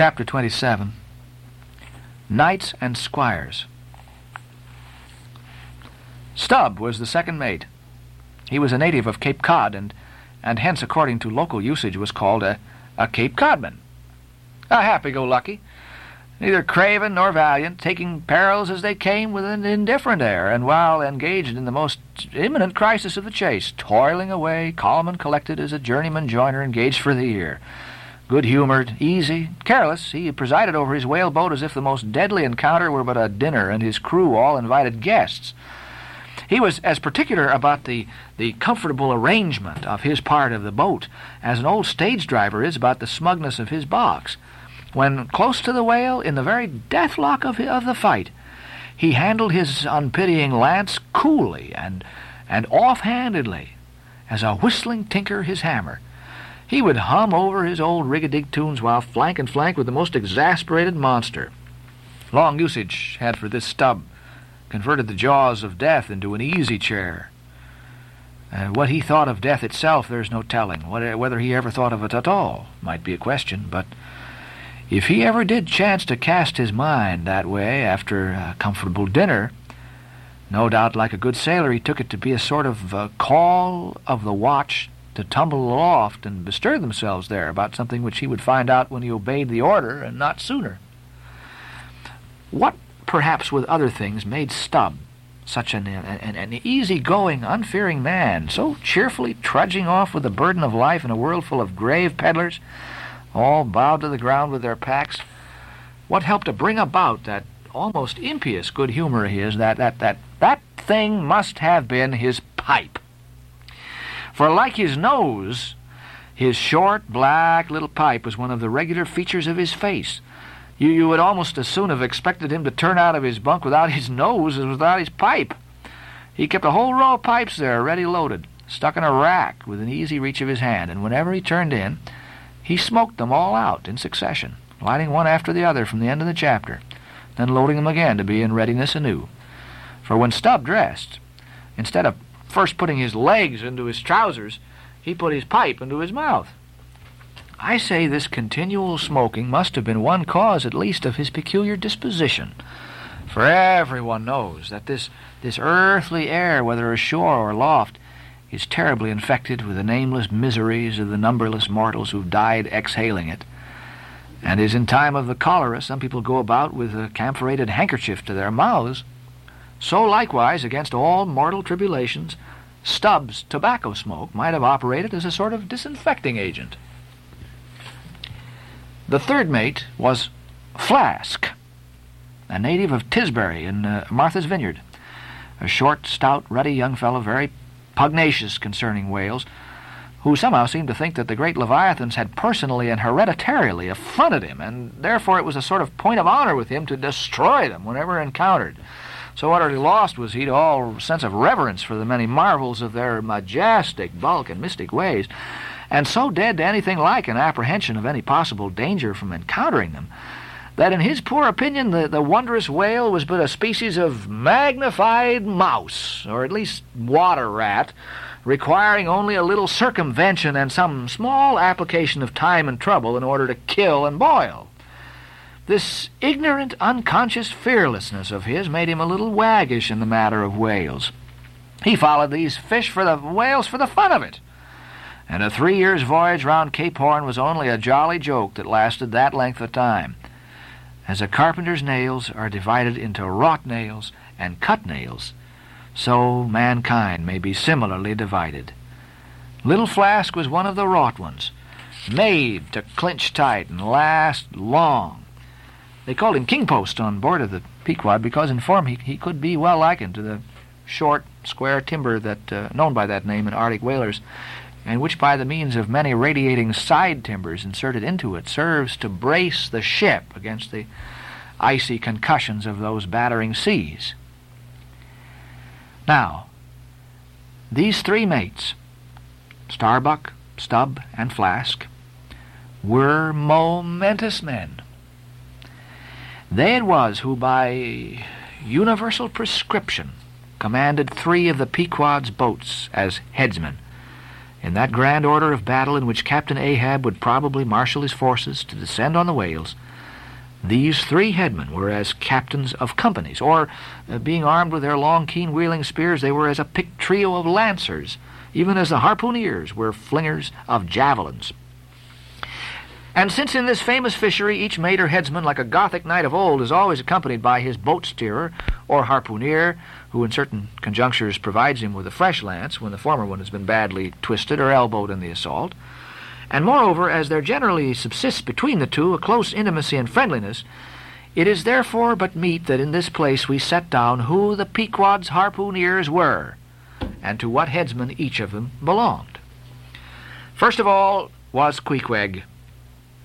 Chapter 27 Knights and Squires. Stubb was the second mate. He was a native of Cape Cod and, and hence, according to local usage, was called a, a Cape Codman. A happy-go-lucky, neither craven nor valiant, taking perils as they came with an indifferent air, and while engaged in the most imminent crisis of the chase, toiling away, calm and collected as a journeyman joiner engaged for the year. Good-humored, easy, careless, he presided over his whale boat as if the most deadly encounter were but a dinner and his crew all invited guests. He was as particular about the, the comfortable arrangement of his part of the boat as an old stage driver is about the smugness of his box. When close to the whale, in the very deathlock of, of the fight, he handled his unpitying lance coolly and, and off-handedly, as a whistling tinker his hammer. He would hum over his old rig-a-dig tunes while flank and flank with the most exasperated monster. Long usage had for this Stubb converted the jaws of death into an easy chair. And what he thought of death itself, there's no telling. Whether he ever thought of it at all might be a question, but if he ever did chance to cast his mind that way after a comfortable dinner, no doubt, like a good sailor, he took it to be a sort of uh, call of the watch to tumble aloft and bestir themselves there about something which he would find out when he obeyed the order and not sooner. What, perhaps with other things, made Stubb such an, an, an easy-going, unfearing man, so cheerfully trudging off with the burden of life in a world full of grave peddlers, all bowed to the ground with their packs. What helped to bring about that almost impious good humor of his, that, that, that, that thing must have been his pipe. For like his nose, his short, black little pipe was one of the regular features of his face. You, you would almost as soon have expected him to turn out of his bunk without his nose as without his pipe. He kept a whole row of pipes there, ready loaded, stuck in a rack within easy reach of his hand, and whenever he turned in, he smoked them all out in succession, lighting one after the other from the end of the chapter, then loading them again to be in readiness anew. For when Stubb dressed, instead of first putting his legs into his trousers, he put his pipe into his mouth. I say this continual smoking must have been one cause at least of his peculiar disposition. For everyone knows that this, this earthly air, whether ashore or aloft, is terribly infected with the nameless miseries of the numberless mortals who've died exhaling it. And as in time of the cholera some people go about with a camphorated handkerchief to their mouths, so likewise against all mortal tribulations, Stubb's tobacco smoke might have operated as a sort of disinfecting agent. The third mate was Flask, a native of Tisbury in uh, Martha's Vineyard, a short, stout, ruddy young fellow, very pugnacious concerning whales, who somehow seemed to think that the great leviathans had personally and hereditarily affronted him, and therefore it was a sort of point of honor with him to destroy them whenever encountered. So utterly lost was he to all sense of reverence for the many marvels of their majestic bulk and mystic ways, and so dead to anything like an apprehension of any possible danger from encountering them, that in his poor opinion the, the wondrous whale was but a species of magnified mouse, or at least water rat, requiring only a little circumvention and some small application of time and trouble in order to kill and boil. This ignorant, unconscious fearlessness of his made him a little waggish in the matter of whales. He followed these fish for the whales for the fun of it. And a three years' voyage round Cape Horn was only a jolly joke that lasted that length of time. As a carpenter's nails are divided into wrought nails and cut nails, so mankind may be similarly divided. Little Flask was one of the wrought ones, made to clinch tight and last long. They called him King Post on board of the Pequod because in form he, he could be well likened to the short, square timber that uh, known by that name in Arctic whalers and which by the means of many radiating side timbers inserted into it serves to brace the ship against the icy concussions of those battering seas. Now, these three mates, Starbuck, Stubb, and Flask, were momentous men. They it was who, by universal prescription, commanded three of the Pequod's boats as headsmen in that grand order of battle in which Captain Ahab would probably marshal his forces to descend on the whales, These three headmen were as captains of companies, or, uh, being armed with their long, keen wheeling spears, they were as a picked trio of lancers, even as the harpooneers were flingers of javelins. And since in this famous fishery each mate or headsman, like a Gothic knight of old, is always accompanied by his boat steerer or harpooneer, who in certain conjunctures provides him with a fresh lance when the former one has been badly twisted or elbowed in the assault, and moreover, as there generally subsists between the two a close intimacy and friendliness, it is therefore but meet that in this place we set down who the Pequod's harpooneers were, and to what headsman each of them belonged. First of all was Queequeg,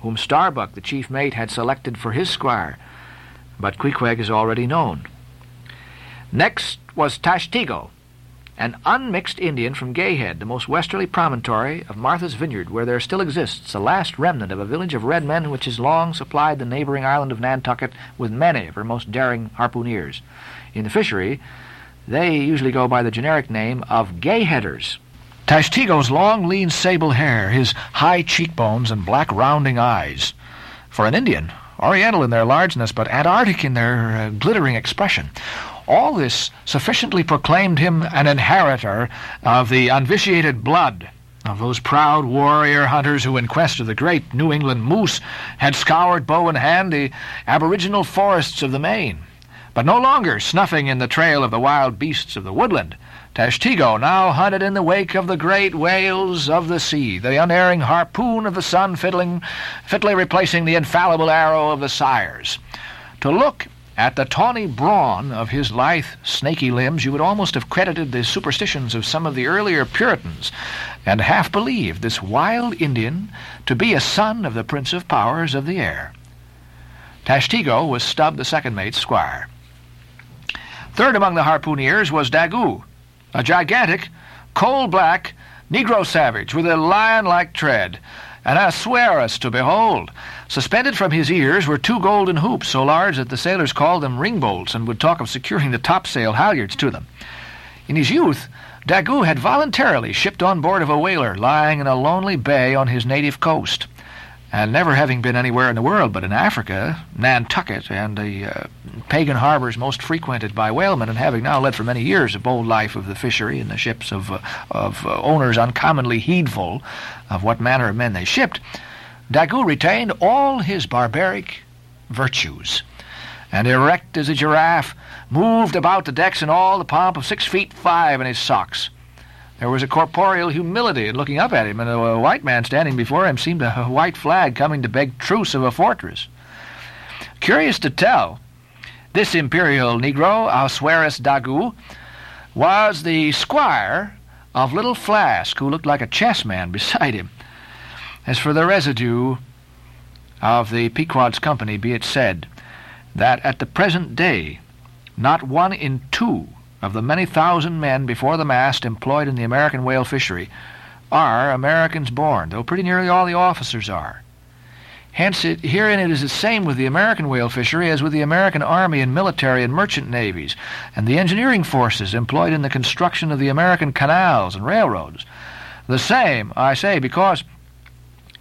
whom Starbuck, the chief mate, had selected for his squire, but Queequeg is already known. Next was Tashtego, an unmixed Indian from Gayhead, the most westerly promontory of Martha's Vineyard, where there still exists a last remnant of a village of red men which has long supplied the neighboring island of Nantucket with many of her most daring harpooneers. In the fishery, they usually go by the generic name of Gayheaders. Tashtego's long, lean sable hair, his high cheekbones, and black rounding eyes. For an Indian, Oriental in their largeness, but Antarctic in their uh, glittering expression. All this sufficiently proclaimed him an inheritor of the unvitiated blood of those proud warrior hunters who, in quest of the great New England moose, had scoured bow in hand the aboriginal forests of the Main, but no longer snuffing in the trail of the wild beasts of the woodland. Tashtego now hunted in the wake of the great whales of the sea, the unerring harpoon of the son fiddling, fitly replacing the infallible arrow of the sires. To look at the tawny brawn of his lithe, snaky limbs, you would almost have credited the superstitions of some of the earlier Puritans, and half believed this wild Indian to be a son of the Prince of Powers of the air. Tashtego was Stubb the second mate's squire. Third among the harpooneers was Daggoo, a gigantic, coal-black Negro savage with a lion-like tread, and Ahasuerus to behold. Suspended from his ears were two golden hoops so large that the sailors called them ringbolts and would talk of securing the topsail halyards to them. In his youth, Daggoo had voluntarily shipped on board of a whaler lying in a lonely bay on his native coast and never having been anywhere in the world but in Africa, Nantucket, and the uh, pagan harbors most frequented by whalemen, and having now led for many years a bold life of the fishery in the ships of, uh, of uh, owners uncommonly heedful of what manner of men they shipped, Daggoo retained all his barbaric virtues, and erect as a giraffe, moved about the decks in all the pomp of six feet five in his socks there was a corporeal humility in looking up at him, and a white man standing before him seemed a white flag coming to beg truce of a fortress. Curious to tell, this imperial Negro, Ahasuerus Daggoo, was the squire of Little Flask, who looked like a chessman beside him. As for the residue of the Pequod's company, be it said that at the present day not one in two of the many thousand men before the mast employed in the American whale fishery are Americans born, though pretty nearly all the officers are. Hence, it, herein it is the same with the American whale fishery as with the American Army and military and merchant navies, and the engineering forces employed in the construction of the American canals and railroads. The same, I say, because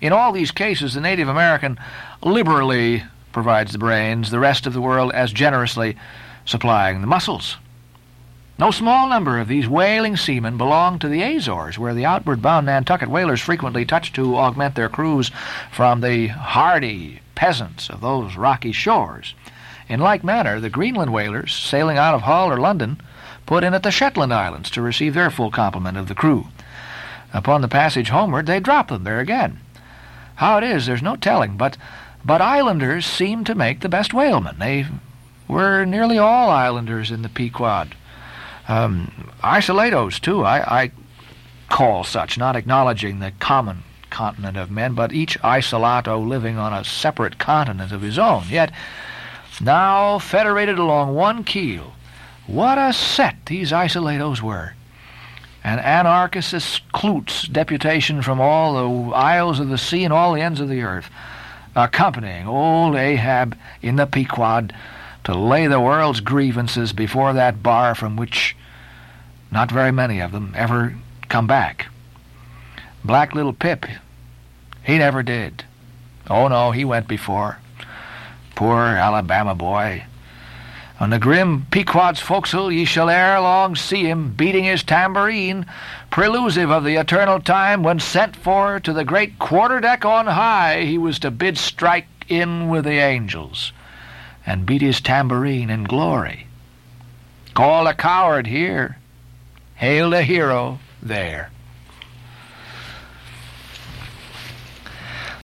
in all these cases the Native American liberally provides the brains, the rest of the world as generously supplying the muscles. No small number of these whaling seamen belonged to the Azores, where the outward bound Nantucket whalers frequently touched to augment their crews from the hardy peasants of those rocky shores. In like manner, the Greenland whalers, sailing out of Hull or London, put in at the Shetland Islands to receive their full complement of the crew. Upon the passage homeward, they drop them there again. How it is, there's no telling, but but islanders seem to make the best whalemen. They were nearly all islanders in the Pequod. Um, isolatos, too, I, I call such, not acknowledging the common continent of men, but each isolato living on a separate continent of his own, yet now federated along one keel. What a set these isolatos were! An Anacharsis Clootz deputation from all the isles of the sea and all the ends of the earth, accompanying old Ahab in the Pequod to lay the world's grievances before that bar from which not very many of them ever come back. Black little Pip, he never did. Oh no, he went before. poor Alabama boy. On the grim Pequod's forecastle ye shall ere long see him beating his tambourine, prelusive of the eternal time when sent for to the great quarter deck on high he was to bid strike in with the angels, and beat his tambourine in glory. Call a coward here, hail a hero there.